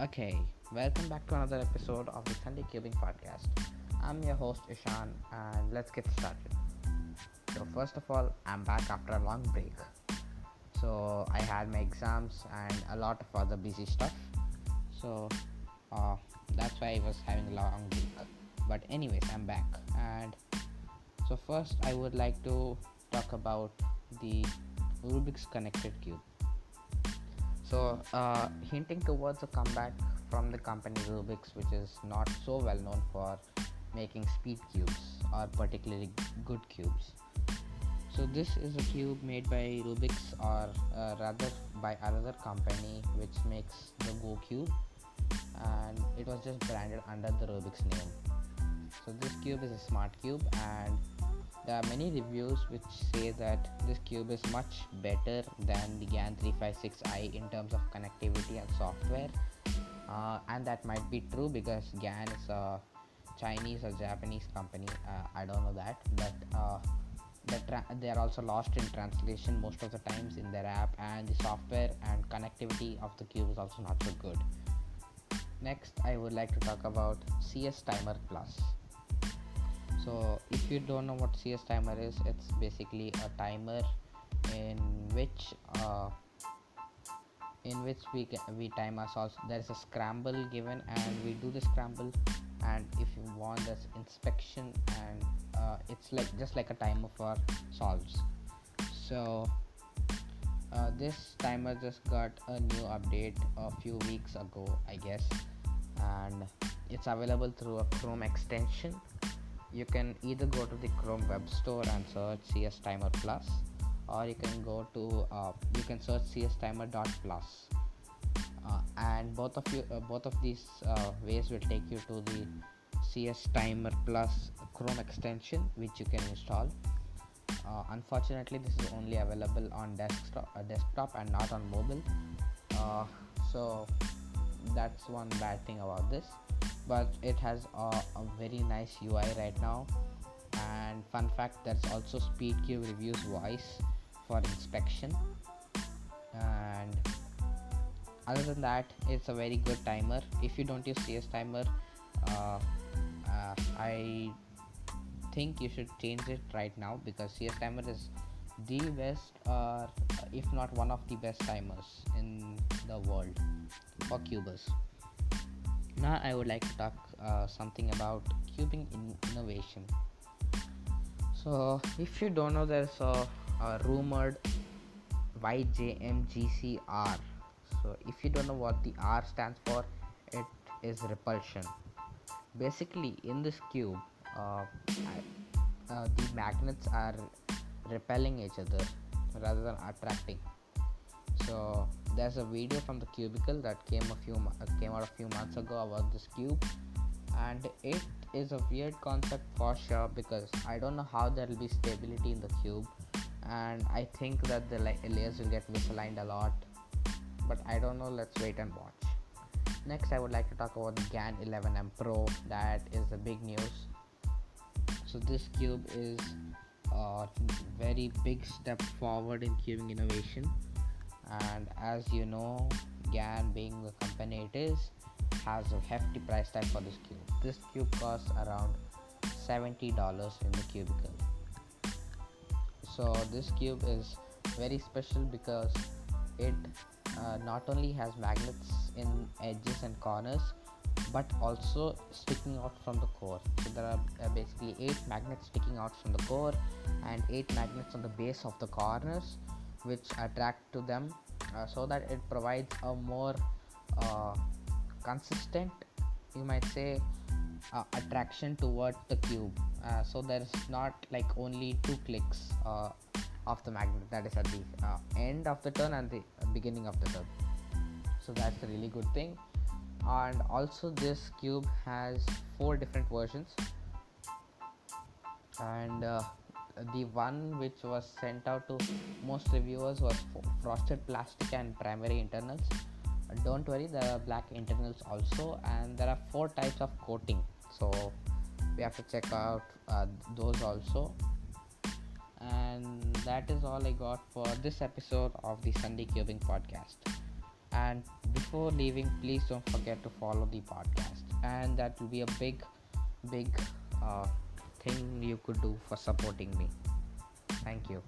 Okay, welcome back to another episode of the Sunday Cubing Podcast. I'm your host Ishan, and let's get started. So, first of all, I'm back after a long break. So, I had my exams and a lot of other busy stuff. So, uh, that's why I was having a long break. But, anyways, I'm back. And so, first, I would like to talk about the Rubik's Connected Cube. So, uh, hinting towards a comeback from the company Rubik's, which is not so well known for making speed cubes or particularly good cubes. So, this is a cube made by Rubik's, or uh, rather by another company which makes the Go Cube, and it was just branded under the Rubik's name. So, this cube is a smart cube, and there are many reviews which say that this cube is much better than the GAN 356i in terms of connectivity and software. Uh, and that might be true because GAN is a Chinese or Japanese company. Uh, I don't know that, but uh, tra- they are also lost in translation most of the times in their app, and the software and connectivity of the cube is also not so good. Next, I would like to talk about CS Timer Plus so if you don't know what cs timer is it's basically a timer in which uh, in which we we time ourselves there is a scramble given and we do the scramble. And if you want this inspection and uh, it's like just like a timer for solves so uh, this timer just got a new update a few weeks ago i guess. And it's available through a chrome extension you can either go to the chrome web store and search cs timer plus or you can go to uh, you can search cs timer dot plus. Uh, and both of you uh, both of these uh, ways will take you to the cs timer plus chrome extension which you can install. Uh, unfortunately this is only available on desktop uh, desktop and not on mobile. So that's one bad thing about this but it has a, a very nice UI right now. And fun fact there's also SpeedCube reviews voice for inspection. And other than that it's a very good timer. If you don't use CS timer uh, uh, I think you should change it right now because CS timer is the best or uh, if not one of the best timers in the world for cubers now i would like to talk uh, something about cubing in innovation. So if you don't know there's a, a rumored yjmgcr so if you don't know what the r stands for it is repulsion. Basically in this cube uh, I, uh, the magnets are repelling each other rather than attracting. So there's a video from the cubicle that came a few uh, came out a few months ago about this cube. And it is a weird concept for sure because i don't know how there will be stability in the cube. And i think that the layers will get misaligned a lot. But i don't know let's wait and watch. Next i would like to talk about the gan 11m pro. That is the big news. So this cube is a very big step forward in cubing innovation and as you know gan being the company it is has a hefty price tag for this cube. This cube costs around $70 in the cubicle. So this cube is very special because it uh, not only has magnets in edges and corners but also sticking out from the core. So there are uh, basically eight magnets sticking out from the core and eight magnets on the base of the corners which attract to them uh, so that it provides a more uh, consistent you might say uh, attraction toward the cube. Uh, so there's not like only two clicks uh, of the magnet. That is at the uh, end of the turn and the beginning of the turn. So that's a really good thing. And also this cube has four different versions. And the one which was sent out to most reviewers was frosted plastic and primary internals. Don't worry there are black internals also and there are four types of coating. So we have to check out uh, those also. And that is all i got for this episode of the sunday cubing podcast. And before leaving please don't forget to follow the podcast and that will be a big big uh, thing you could do for supporting me. Thank you